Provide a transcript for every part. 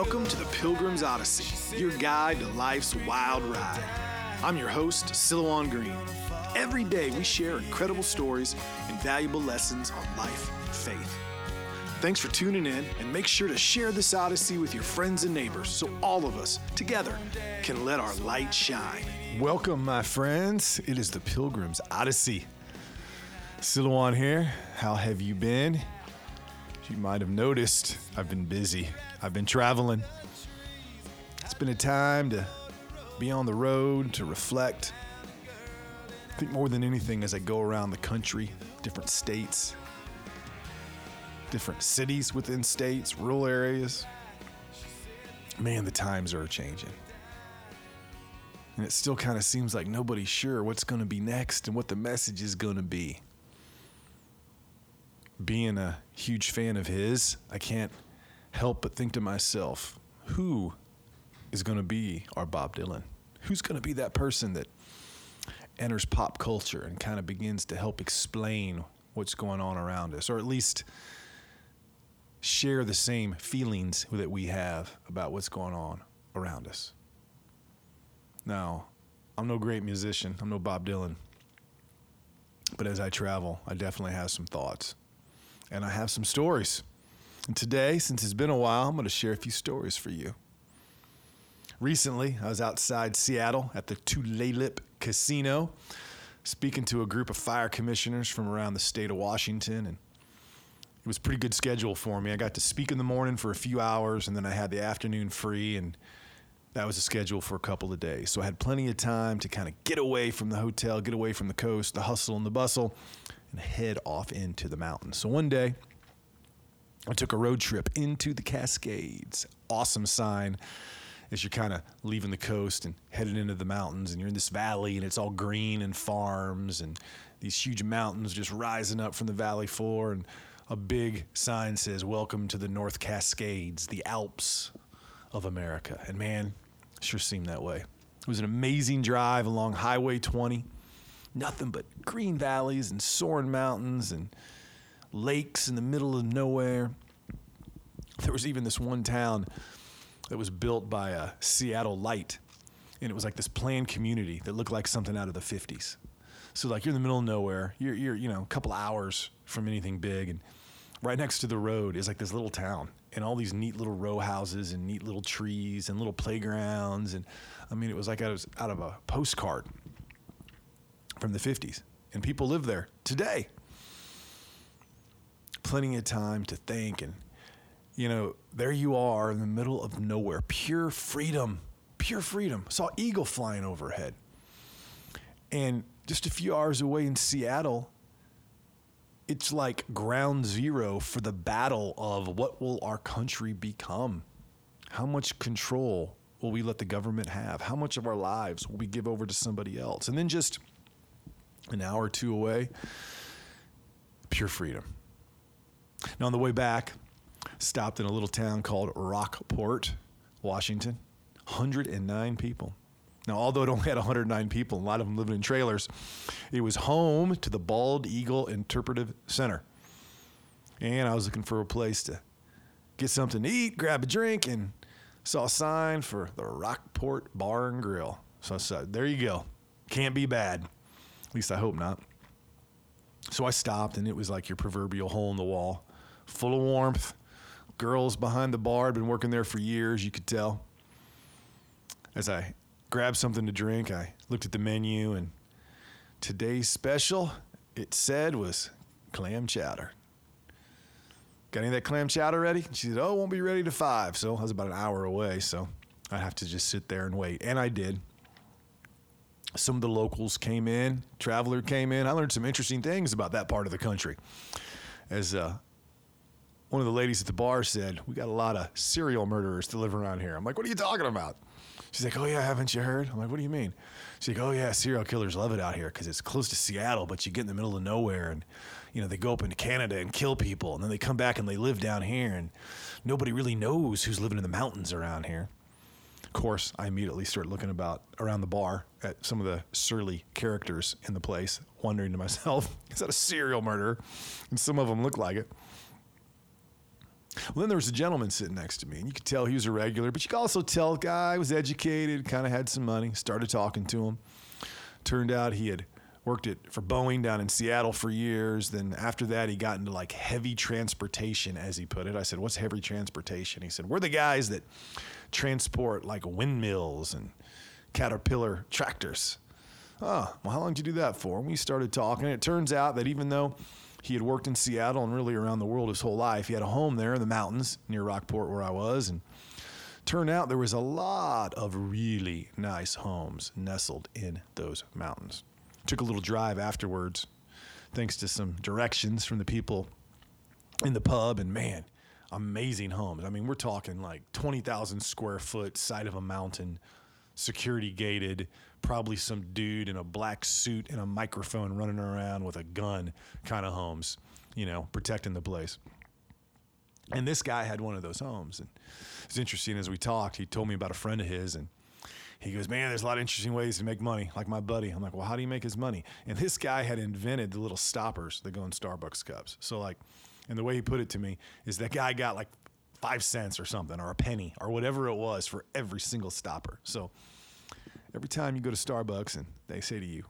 Welcome to the Pilgrim's Odyssey, your guide to life's wild ride. I'm your host, Silouan Green. Every day we share incredible stories and valuable lessons on life and faith. Thanks for tuning in, and make sure to share this Odyssey with your friends and neighbors so all of us together can let our light shine. Welcome, my friends. It is the Pilgrim's Odyssey. Silouan here. How have you been? You might have noticed, I've been busy. I've been traveling. It's been a time to be on the road, to reflect. I think more than anything, as I go around the country, different states, different cities within states, rural areas, man, the times are changing. And it still kind of seems like nobody's sure what's going to be next and what the message is going to be. Being a huge fan of his, I can't help but think to myself, who is going to be our Bob Dylan? Who's going to be that person that enters pop culture and kind of begins to help explain what's going on around us, or at least share the same feelings that we have about what's going on around us? Now, I'm no great musician, I'm no Bob Dylan. But as I travel, I definitely have some thoughts. And I have some stories. And today, since it's been a while, I'm going to share a few stories for you. Recently, I was outside Seattle at the Tulalip Casino speaking to a group of fire commissioners from around the state of Washington and it was pretty good schedule for me. I got to speak in the morning for a few hours and then I had the afternoon free and that was a schedule for a couple of days. So I had plenty of time to kind of get away from the hotel, get away from the coast, the hustle and the bustle and head off into the mountains. So one day I took a road trip into the Cascades. Awesome sign as you're kind of leaving the coast and headed into the mountains, and you're in this valley, and it's all green and farms, and these huge mountains just rising up from the valley floor, and a big sign says, Welcome to the North Cascades, the Alps of America. And man, sure seemed that way. It was an amazing drive along Highway 20. Nothing but green valleys and soaring mountains and lakes in the middle of nowhere. There was even this one town that was built by a Seattle Light, and it was like this planned community that looked like something out of the 50s. So like you're in the middle of nowhere, you're you're you know a couple hours from anything big, and right next to the road is like this little town, and all these neat little row houses and neat little trees and little playgrounds, and I mean it was like I was out of a postcard from the 50s, and people live there today. Plenty of time to think and you know, there you are in the middle of nowhere, pure freedom, pure freedom. Saw eagle flying overhead. And just a few hours away in Seattle, it's like ground zero for the battle of what will our country become? How much control will we let the government have? How much of our lives will we give over to somebody else? And then just an hour or two away, pure freedom. Now, on the way back, stopped in a little town called Rockport, Washington. 109 people. Now, although it only had 109 people, a lot of them living in trailers, it was home to the Bald Eagle Interpretive Center. And I was looking for a place to get something to eat, grab a drink, and saw a sign for the Rockport Bar and Grill. So I said, there you go. Can't be bad. Least I hope not. So I stopped, and it was like your proverbial hole in the wall, full of warmth, girls behind the bar had been working there for years, you could tell. As I grabbed something to drink, I looked at the menu, and today's special, it said, was clam chowder. Got any of that clam chowder ready? She said, Oh, it won't be ready to five. So I was about an hour away, so I'd have to just sit there and wait. And I did. Some of the locals came in, traveler came in. I learned some interesting things about that part of the country. As uh, one of the ladies at the bar said, We got a lot of serial murderers to live around here. I'm like, What are you talking about? She's like, Oh, yeah, haven't you heard? I'm like, What do you mean? She's like, Oh, yeah, serial killers love it out here because it's close to Seattle, but you get in the middle of nowhere and, you know, they go up into Canada and kill people. And then they come back and they live down here and nobody really knows who's living in the mountains around here. Of course, I immediately start looking about around the bar at some of the surly characters in the place, wondering to myself, is that a serial murderer? And some of them look like it. Well, then there was a gentleman sitting next to me, and you could tell he was a regular, but you could also tell the guy was educated, kind of had some money. Started talking to him. Turned out he had worked it for Boeing down in Seattle for years. Then after that, he got into like heavy transportation, as he put it. I said, "What's heavy transportation?" He said, "We're the guys that transport like windmills and Caterpillar tractors." Oh, well, how long did you do that for? And we started talking. It turns out that even though he had worked in Seattle and really around the world his whole life, he had a home there in the mountains near Rockport, where I was, and turned out there was a lot of really nice homes nestled in those mountains. Took a little drive afterwards, thanks to some directions from the people in the pub, and man, amazing homes. I mean, we're talking like 20,000 square foot side of a mountain, security gated, probably some dude in a black suit and a microphone running around with a gun kind of homes, you know, protecting the place. And this guy had one of those homes. And it's interesting as we talked, he told me about a friend of his and he goes, Man, there's a lot of interesting ways to make money, like my buddy. I'm like, Well, how do you make his money? And this guy had invented the little stoppers that go in Starbucks cups. So, like, and the way he put it to me is that guy got like five cents or something, or a penny, or whatever it was for every single stopper. So, every time you go to Starbucks and they say to you, You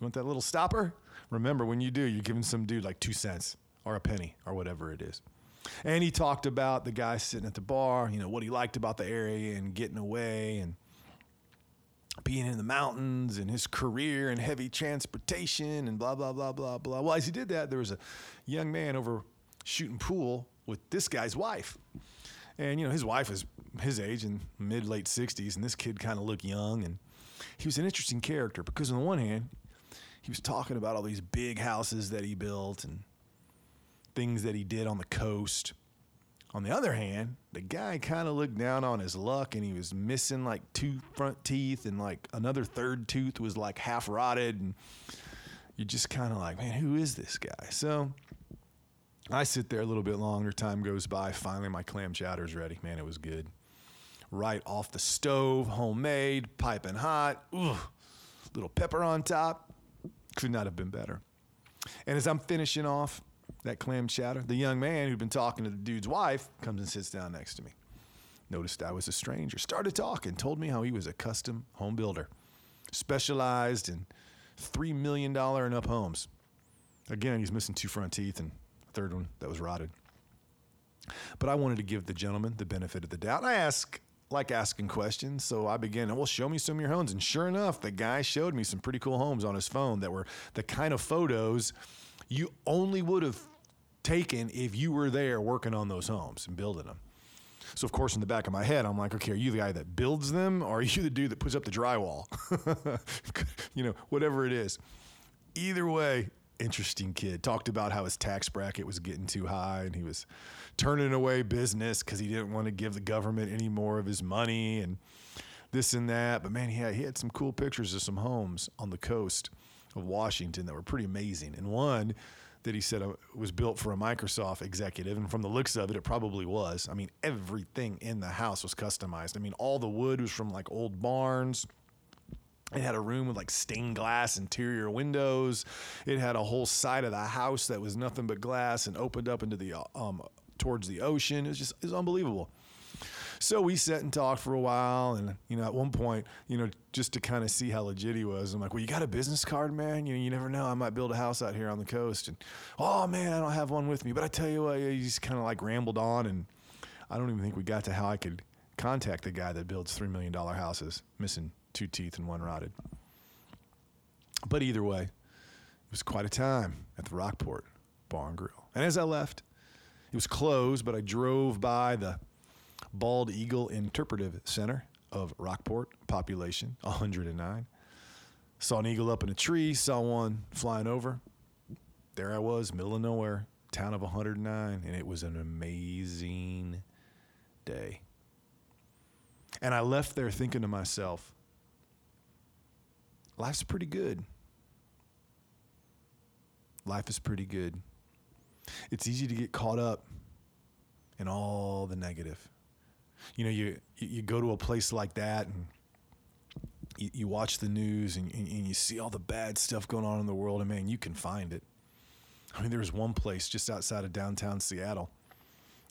want that little stopper? Remember, when you do, you're giving some dude like two cents or a penny or whatever it is. And he talked about the guy sitting at the bar, you know, what he liked about the area and getting away and being in the mountains and his career and heavy transportation and blah, blah, blah, blah, blah. Well, as he did that, there was a young man over shooting pool with this guy's wife. And, you know, his wife was his age in mid late 60s, and this kid kind of looked young. And he was an interesting character because, on the one hand, he was talking about all these big houses that he built and things that he did on the coast. On the other hand, the guy kind of looked down on his luck and he was missing like two front teeth and like another third tooth was like half rotted. And you're just kind of like, man, who is this guy? So I sit there a little bit longer. Time goes by. Finally, my clam chowder's ready. Man, it was good. Right off the stove, homemade, piping hot. Ooh, little pepper on top. Could not have been better. And as I'm finishing off, that clam chowder. The young man who'd been talking to the dude's wife comes and sits down next to me. Noticed I was a stranger, started talking, told me how he was a custom home builder, specialized in $3 million and up homes. Again, he's missing two front teeth and third one that was rotted. But I wanted to give the gentleman the benefit of the doubt. I ask, like asking questions, so I began, well, show me some of your homes. And sure enough, the guy showed me some pretty cool homes on his phone that were the kind of photos you only would have taken if you were there working on those homes and building them. So of course, in the back of my head, I'm like, okay, are you the guy that builds them, or are you the dude that puts up the drywall? you know, whatever it is. Either way, interesting kid. Talked about how his tax bracket was getting too high, and he was turning away business because he didn't want to give the government any more of his money and this and that. But man, he had he had some cool pictures of some homes on the coast of Washington that were pretty amazing, and one that he said uh, was built for a Microsoft executive, and from the looks of it, it probably was. I mean, everything in the house was customized. I mean, all the wood was from like old barns. It had a room with like stained glass interior windows. It had a whole side of the house that was nothing but glass and opened up into the um towards the ocean. It was just it was unbelievable. So we sat and talked for a while, and you know, at one point, you know, just to kind of see how legit he was, I'm like, "Well, you got a business card, man? You know, you never know. I might build a house out here on the coast." And oh man, I don't have one with me, but I tell you what, he just kind of like rambled on, and I don't even think we got to how I could contact the guy that builds three million dollar houses, missing two teeth and one rotted. But either way, it was quite a time at the Rockport Bar and Grill. And as I left, it was closed, but I drove by the Bald Eagle Interpretive Center of Rockport, population 109. Saw an eagle up in a tree, saw one flying over. There I was, middle of nowhere, town of 109, and it was an amazing day. And I left there thinking to myself, life's pretty good. Life is pretty good. It's easy to get caught up in all the negative you know, you you go to a place like that and you, you watch the news and, and, you see all the bad stuff going on in the world, and man, you can find it. I mean, there was one place just outside of downtown Seattle,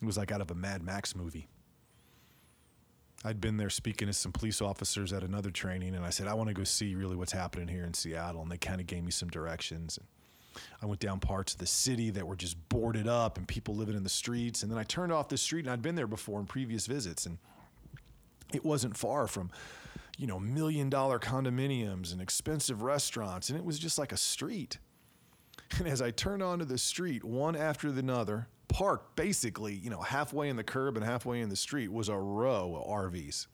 It was like out of a Mad Max movie. I'd been there speaking to some police officers at another training, and I said, I want to go see really what's happening here in Seattle. And they kind of gave me some directions. And I went down parts of the city that were just boarded up and people living in the streets. And then I turned off the street, and I'd been there before in previous visits. And it wasn't far from, you know, million dollar condominiums and expensive restaurants. And it was just like a street. And as I turned onto the street, one after another, parked basically, you know, halfway in the curb and halfway in the street was a row of RVs,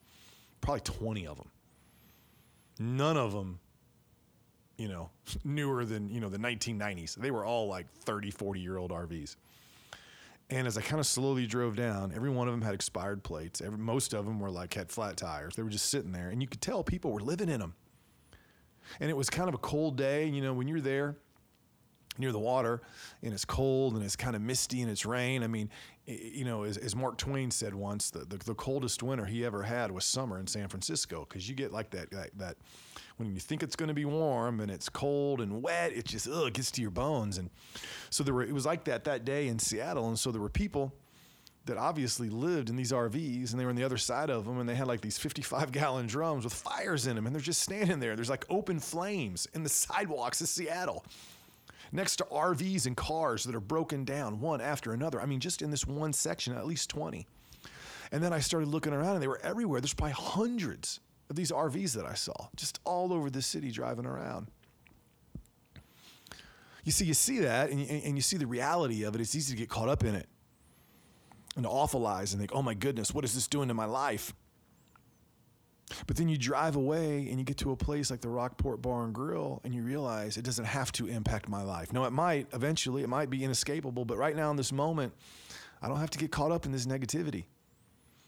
probably 20 of them. None of them, you know, newer than, you know, the 1990s. They were all like 30, 40 year old RVs. And as I kind of slowly drove down, every one of them had expired plates. Every, most of them were like had flat tires. They were just sitting there, and you could tell people were living in them. And it was kind of a cold day. You know, when you're there, near the water and it's cold and it's kind of misty and it's rain. I mean, you know, as, as Mark Twain said once, the, the, the, coldest winter he ever had was summer in San Francisco because you get like that, that, that when you think it's going to be warm and it's cold and wet, it just ugh, gets to your bones. And so there were, it was like that that day in Seattle. And so there were people that obviously lived in these RVs and they were on the other side of them and they had like these 55 gallon drums with fires in them and they're just standing there. There's like open flames in the sidewalks of Seattle next to RVs and cars that are broken down one after another. I mean, just in this one section, at least 20. And then I started looking around and they were everywhere. There's probably hundreds of these RVs that I saw just all over the city driving around. You see, you see that and you, and you see the reality of it. It's easy to get caught up in it and to awfulize and think, oh my goodness, what is this doing to my life? But then you drive away and you get to a place like the Rockport Bar and Grill and you realize it doesn't have to impact my life. No, it might eventually, it might be inescapable, but right now in this moment, I don't have to get caught up in this negativity.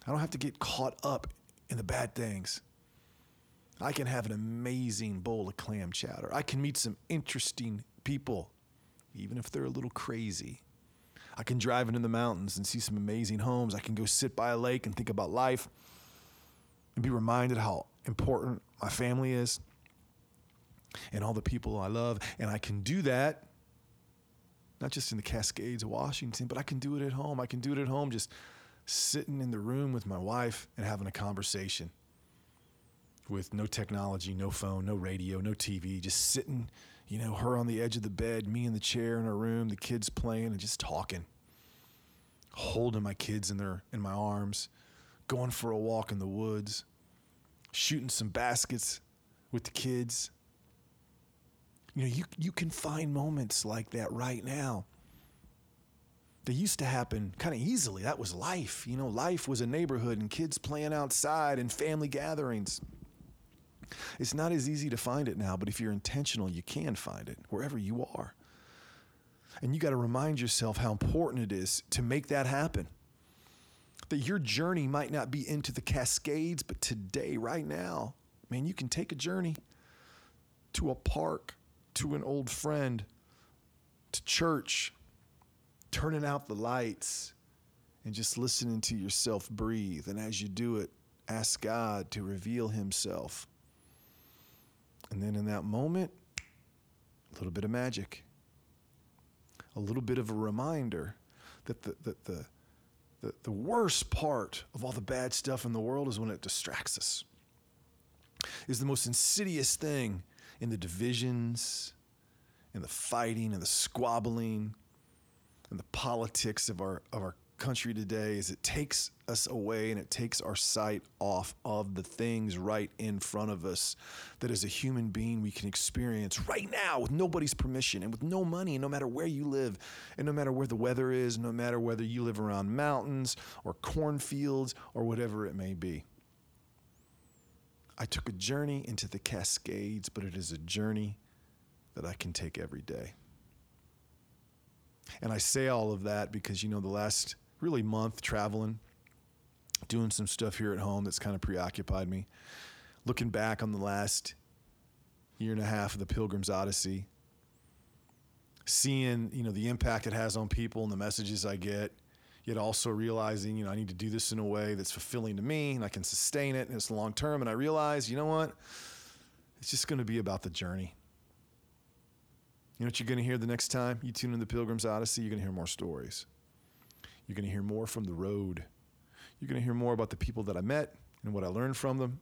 I don't have to get caught up in the bad things. I can have an amazing bowl of clam chowder. I can meet some interesting people, even if they're a little crazy. I can drive into the mountains and see some amazing homes. I can go sit by a lake and think about life and be reminded how important my family is and all the people I love. And I can do that not just in the Cascades of Washington, but I can do it at home. I can do it at home just sitting in the room with my wife and having a conversation with no technology, no phone, no radio, no TV, just sitting, you know, her on the edge of the bed, me in the chair in her room, the kids playing and just talking. Holding my kids in their in my arms going for a walk in the woods, shooting some baskets with the kids. You know, you, you can find moments like that right now. They used to happen kind of easily. That was life. You know, life was a neighborhood and kids playing outside and family gatherings. It's not as easy to find it now, but if you're intentional, you can find it wherever you are. And you got to remind yourself how important it is to make that happen that your journey might not be into the Cascades, but today, right now, man, you can take a journey to a park, to an old friend, to church, turning out the lights, and just listening to yourself breathe. And as you do it, ask God to reveal Himself. And then in that moment, a little bit of magic, a little bit of a reminder that the, that the, the, the worst part of all the bad stuff in the world is when it distracts us. Is the most insidious thing in the divisions, in the fighting, and the squabbling, and the politics of our of our country today is it takes us away and it takes our sight off of the things right in front of us that as a human being we can experience right now with nobody's permission and with no money, no matter where you live, and no matter where the weather is, no matter whether you live around mountains or cornfields or whatever it may be. I took a journey into the Cascades, but it is a journey that I can take every day. And I say all of that because, you know, the last really month traveling, doing some stuff here at home that's kind of preoccupied me. Looking back on the last year and a half of the Pilgrim's Odyssey, seeing you know the impact it has on people and the messages I get, yet also realizing you know I need to do this in a way that's fulfilling to me and I can sustain it and it's long term. And I realize you know what, it's just going to be about the journey. You know what you're going to hear the next time you tune in the Pilgrim's Odyssey? You're going to hear more stories You're going to hear more from the road. You're going to hear more about the people that I met and what I learned from them.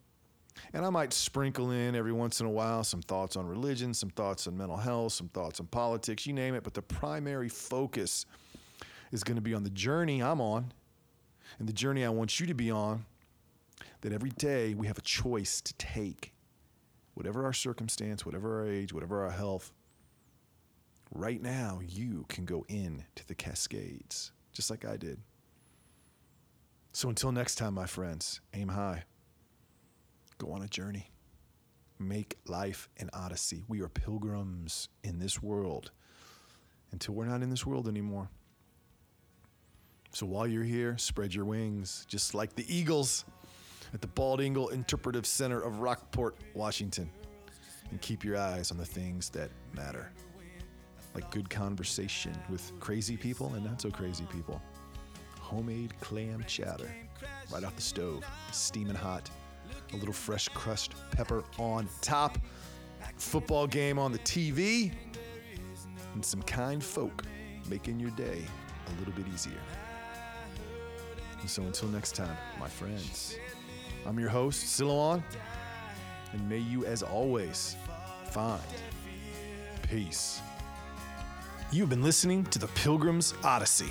And I might sprinkle in every once in a while some thoughts on religion, some thoughts on mental health, some thoughts on politics, you name it. But the primary focus is going to be on the journey I'm on and the journey I want you to be on. That every day we have a choice to take, whatever our circumstance, whatever our age, whatever our health. Right now, you can go in to the Cascades, just like I did. So until next time, my friends, aim high. Go on a journey. Make life an odyssey. We are pilgrims in this world until we're not in this world anymore. So while you're here, spread your wings, just like the eagles at the Bald Eagle Interpretive Center of Rockport, Washington. And keep your eyes on the things that matter, like good conversation with crazy people and not so crazy people. Homemade clam chowder right off the stove, steaming hot a little fresh crushed pepper on top, football game on the TV, and some kind folk making your day a little bit easier. And so until next time, my friends, I'm your host, Silouan, and may you, as always, find peace. You've been listening to the Pilgrim's Odyssey.